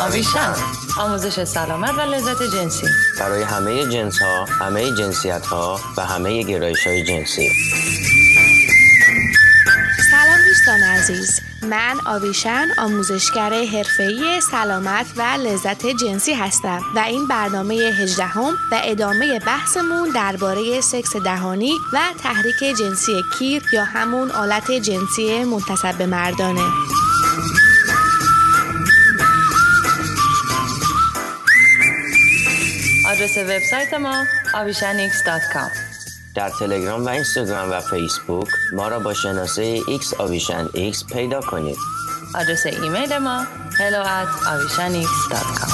آویشن آموزش سلامت و لذت جنسی. برای همه جنس ها، همه جنسیت ها و همه گرایش های جنسی. سلام دوستان عزیز. من آویشن آموزشگر حرفه‌ای سلامت و لذت جنسی هستم و این برنامه 18 هم و ادامه بحثمون درباره سکس دهانی و تحریک جنسی کیر یا همون آلت جنسی منتصب به مردانه. آدرس وبسایت ما avishanx.com در تلگرام و اینستاگرام و فیسبوک ما را با شناسه X آویشن X پیدا کنید. آدرس ایمیل ما hello at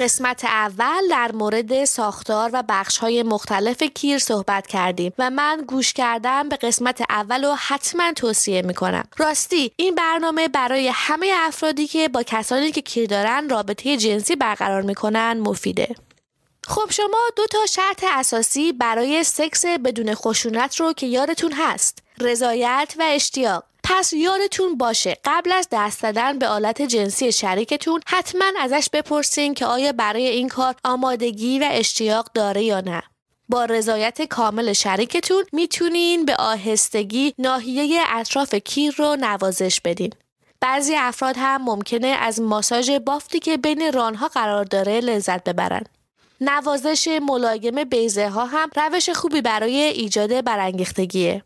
قسمت اول در مورد ساختار و بخش های مختلف کیر صحبت کردیم و من گوش کردم به قسمت اول رو حتما توصیه می کنم. راستی این برنامه برای همه افرادی که با کسانی که کیر دارن رابطه جنسی برقرار می‌کنن مفیده. خب شما دو تا شرط اساسی برای سکس بدون خشونت رو که یادتون هست رضایت و اشتیاق پس یادتون باشه قبل از دست دادن به آلت جنسی شریکتون حتما ازش بپرسین که آیا برای این کار آمادگی و اشتیاق داره یا نه. با رضایت کامل شریکتون می‌تونین به آهستگی ناحیه اطراف کیر رو نوازش بدین. بعضی افراد هم ممکنه از ماساژ بافتی که بین رانها قرار داره لذت ببرن. نوازش ملایم بیزه ها هم روش خوبی برای ایجاد برانگیختگیه.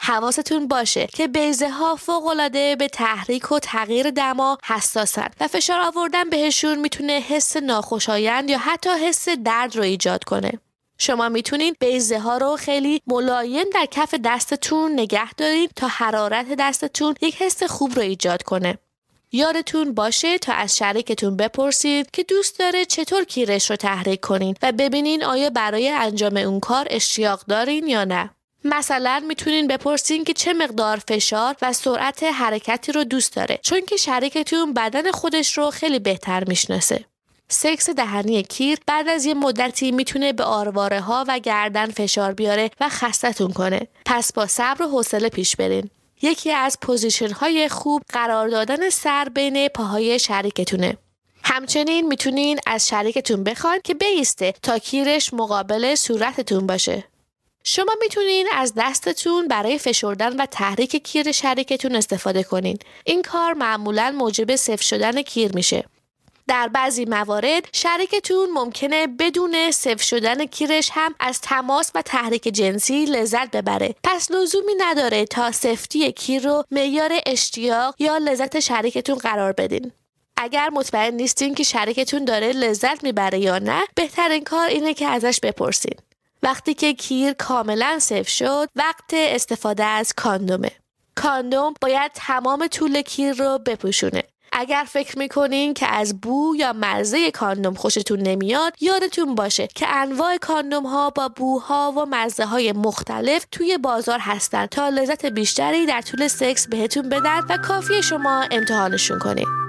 حواستون باشه که بیزه ها فوق العاده به تحریک و تغییر دما حساسن و فشار آوردن بهشون می‌تونه حس ناخوشایند یا حتی حس درد رو ایجاد کنه. شما می‌تونین بیزه ها رو خیلی ملایم در کف دستتون نگه دارین تا حرارت دستتون یک حس خوب رو ایجاد کنه. یادتون باشه تا از شریکتون بپرسید که دوست داره چطور کیرش رو تحریک کنین و ببینین آیا برای انجام اون کار اشتیاق دارین یا نه. مثلا می‌تونین بپرسین که چه مقدار فشار و سرعت حرکتی رو دوست داره چون که شریکتون بدن خودش رو خیلی بهتر می‌شناسه. سکس دهنی کیر بعد از یه مدتی می‌تونه به آرواره ها و گردن فشار بیاره و خستتون کنه. پس با صبر و حوصله پیش برین. یکی از position های خوب قرار دادن سر بین پاهای شریکتونه. همچنین می‌تونین از شریکتون بخواین که بایسته تا کیرش مقابل صورتتون باشه. شما می‌تونین از دستتون برای فشردن و تحریک کیر شریکتون استفاده کنین. این کار معمولا موجب صفر شدن کیر میشه. در بعضی موارد شریکتون ممکنه بدون صفر شدن کیرش هم از تماس و تحریک جنسی لذت ببره پس لزومی نداره تا سفتی کیر رو معیار اشتیاق یا لذت شریکتون قرار بدین اگر مطمئن نیستین که شریکتون داره لذت می‌بره یا نه بهترین کار اینه که ازش بپرسین وقتی که کیر کاملا صفر شد وقت استفاده از کاندومه. کاندوم باید تمام طول کیر رو بپوشونه. اگر فکر می‌کنین که از بو یا مزه کاندوم خوشتون نمیاد یادتون باشه که انواع کاندوم ها با بوها و مزه های مختلف توی بازار هستن تا لذت بیشتری در طول سکس بهتون بدن و کافی شما امتحانشون کنید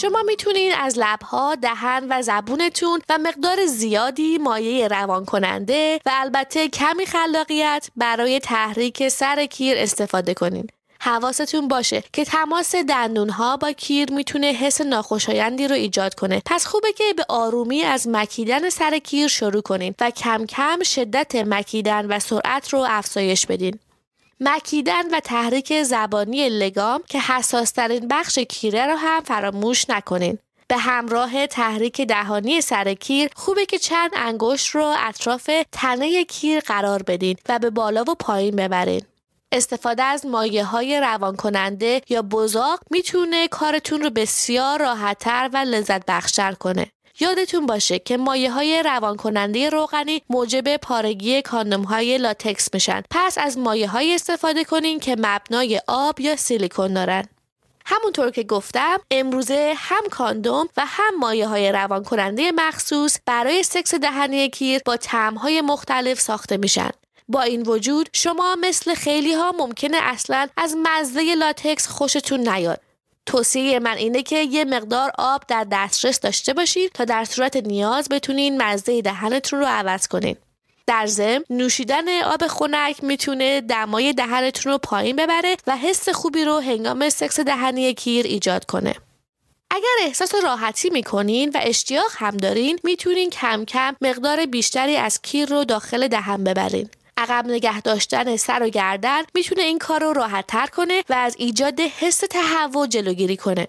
شما می‌تونید از لبها، دهن و زبونتون و مقدار زیادی مایع روان کننده و البته کمی خلاقیت برای تحریک سر کیر استفاده کنین. حواستون باشه که تماس دندون ها با کیر می‌تونه حس ناخوشایندی رو ایجاد کنه پس خوبه که به آرومی از مکیدن سر کیر شروع کنین و کم کم شدت مکیدن و سرعت رو افزایش بدین مکیدن و تحریک زبانی لگام که حساسترین بخش کیره رو هم فراموش نکنین. به همراه تحریک دهانی سر کیر خوبه که چند انگشت رو اطراف تنه کیر قرار بدین و به بالا و پایین ببرین. استفاده از مایه های روان کننده یا بزاق می‌تونه کارتون رو بسیار راحتتر و لذت بخشتر کنه. یادتون باشه که مایه های روان کننده روغنی موجب پارگی کاندوم های لاتکس میشن. پس از مایه های استفاده کنین که مبنای آب یا سیلیکون دارن. همونطور که گفتم امروزه هم کاندوم و هم مایه های روان کننده مخصوص برای سکس دهنی کیر با های مختلف ساخته میشن. با این وجود شما مثل خیلی ها ممکنه اصلا از مزه لاتکس خوشتون نیاد توصیه من اینه که یه مقدار آب در دسترس داشته باشید تا در صورت نیاز بتونین مزه دهنتون رو عوض کنین. در ضمن نوشیدن آب خنک می‌تونه دمای دهنتون رو پایین ببره و حس خوبی رو هنگام سکس دهنی کیر ایجاد کنه. اگر احساس راحتی می‌کنین و اشتیاق هم دارین می‌تونین کم کم مقدار بیشتری از کیر رو داخل دهن ببرین. عقب نگه داشتن سر و گردن می‌تونه این کار رو راحت تر کنه و از ایجاد حس تهوع جلوگیری کنه.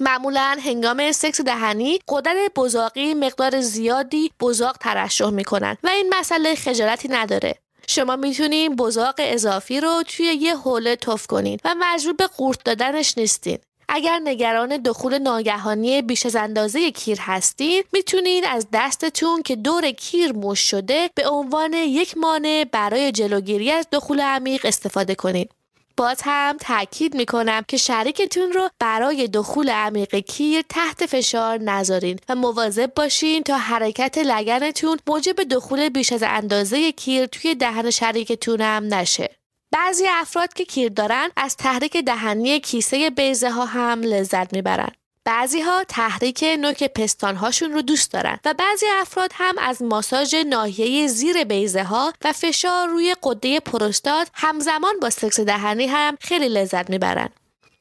معمولا هنگام سکس دهنی قدرت بزاقی مقدار زیادی بزاق ترشح می‌کنن و این مسئله خجالتی نداره شما می‌تونین بزاق اضافی رو توی یه حوله تف کنین و مجبور به قورت دادنش نیستین اگر نگران دخول ناگهانی بیش از اندازه کیر هستید می‌تونید از دستتون که دور کیر مش شده به عنوان یک مانع برای جلوگیری از دخول عمیق استفاده کنید باز هم تاکید می‌کنم که شریکتون رو برای دخول عمیق کیر تحت فشار نذارین و مواظب باشین تا حرکت لگنتون موجب دخول بیش از اندازه کیر توی دهن شریکتون هم نشه. بعضی افراد که کیر دارن از تحریک دهنی کیسه بیزه ها هم لذت می‌برن. بعضی ها تحریک نوک پستان هاشون رو دوست دارن و بعضی افراد هم از ماساژ ناحیه زیر بیزه ها و فشار روی قده پروستات همزمان با سکس دهنی هم خیلی لذت می‌برن.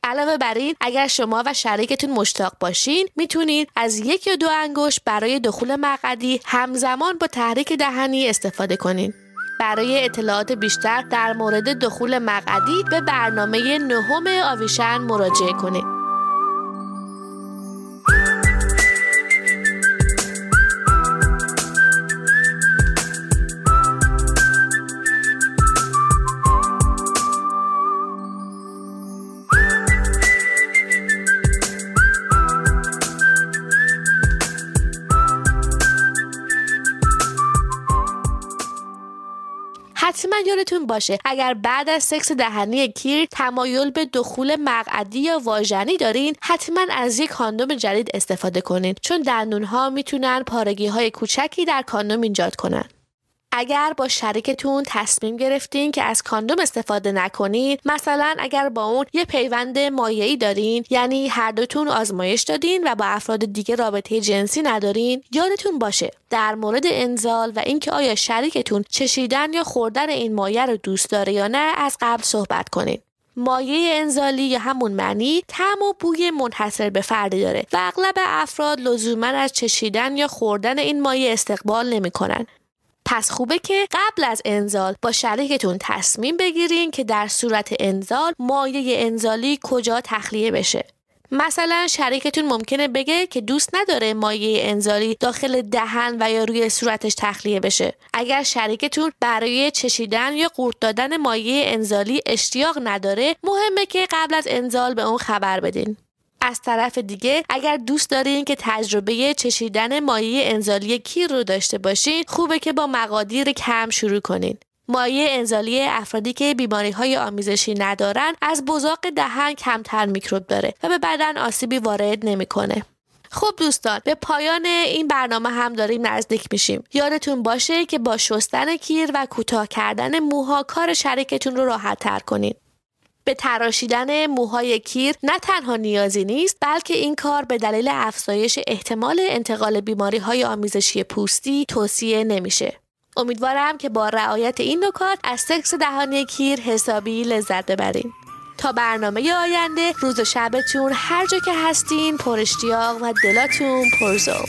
علاوه بر این اگر شما و شریکتون مشتاق باشین می‌تونید از یک یا دو انگشت برای دخول مقعدی همزمان با تحریک دهنی استفاده کنید. برای اطلاعات بیشتر در مورد دخول مقعدی به برنامه نهم آویشن مراجعه کنید. یادتون باشه. اگر بعد از سکس دهنی کیر تمایل به دخول مقعدی یا واژنی دارین حتما از یک کاندوم جدید استفاده کنین چون دندون ها می‌تونن پارگی های کوچکی در کاندوم ایجاد کنن. اگر با شریکتون تصمیم گرفتین که از کاندوم استفاده نکنید مثلا اگر با اون یه پیوند مایعی دارین یعنی هر دوتون آزمایش دادین و با افراد دیگه رابطه جنسی ندارین یادتون باشه در مورد انزال و اینکه آیا شریکتون چشیدن یا خوردن این مایع رو دوست داره یا نه از قبل صحبت کنین. مایه انزالی یا همون معنی تم و بوی منحصر به فردی داره و اغلب افراد لزوما از چشیدن یا خوردن این مایه استقبال نمی‌کنن. پس خوبه که قبل از انزال با شریکتون تصمیم بگیرین که در صورت انزال مایه انزالی کجا تخلیه بشه. مثلا شریکتون ممکنه بگه که دوست نداره مایه انزالی داخل دهن و یا روی صورتش تخلیه بشه. اگر شریکتون برای چشیدن یا قورت دادن مایه انزالی اشتیاق نداره مهمه که قبل از انزال به اون خبر بدین. از طرف دیگه اگر دوست دارین که تجربه چشیدن مایع انزالی کیر رو داشته باشین خوبه که با مقادیر کم شروع کنین. مایع انزالی افرادی که بیماری های آمیزشی ندارن از بزاق دهن کمتر میکروب داره و به بدن آسیبی وارد نمی‌کنه. خب دوستان به پایان این برنامه هم داریم نزدیک میشیم. یادتون باشه که با شستن کیر و کوتاه کردن موها کار شریکتون رو راحت تر کنید به تراشیدن موهای کیر نه تنها نیازی نیست بلکه این کار به دلیل افزایش احتمال انتقال بیماری های آمیزشی پوستی توصیه نمیشه. امیدوارم که با رعایت این نکات از سکس دهانی کیر حسابی لذت ببرین. تا برنامه آینده روز و شبتون هر جا که هستین پر اشتیاق و دلاتون پرزو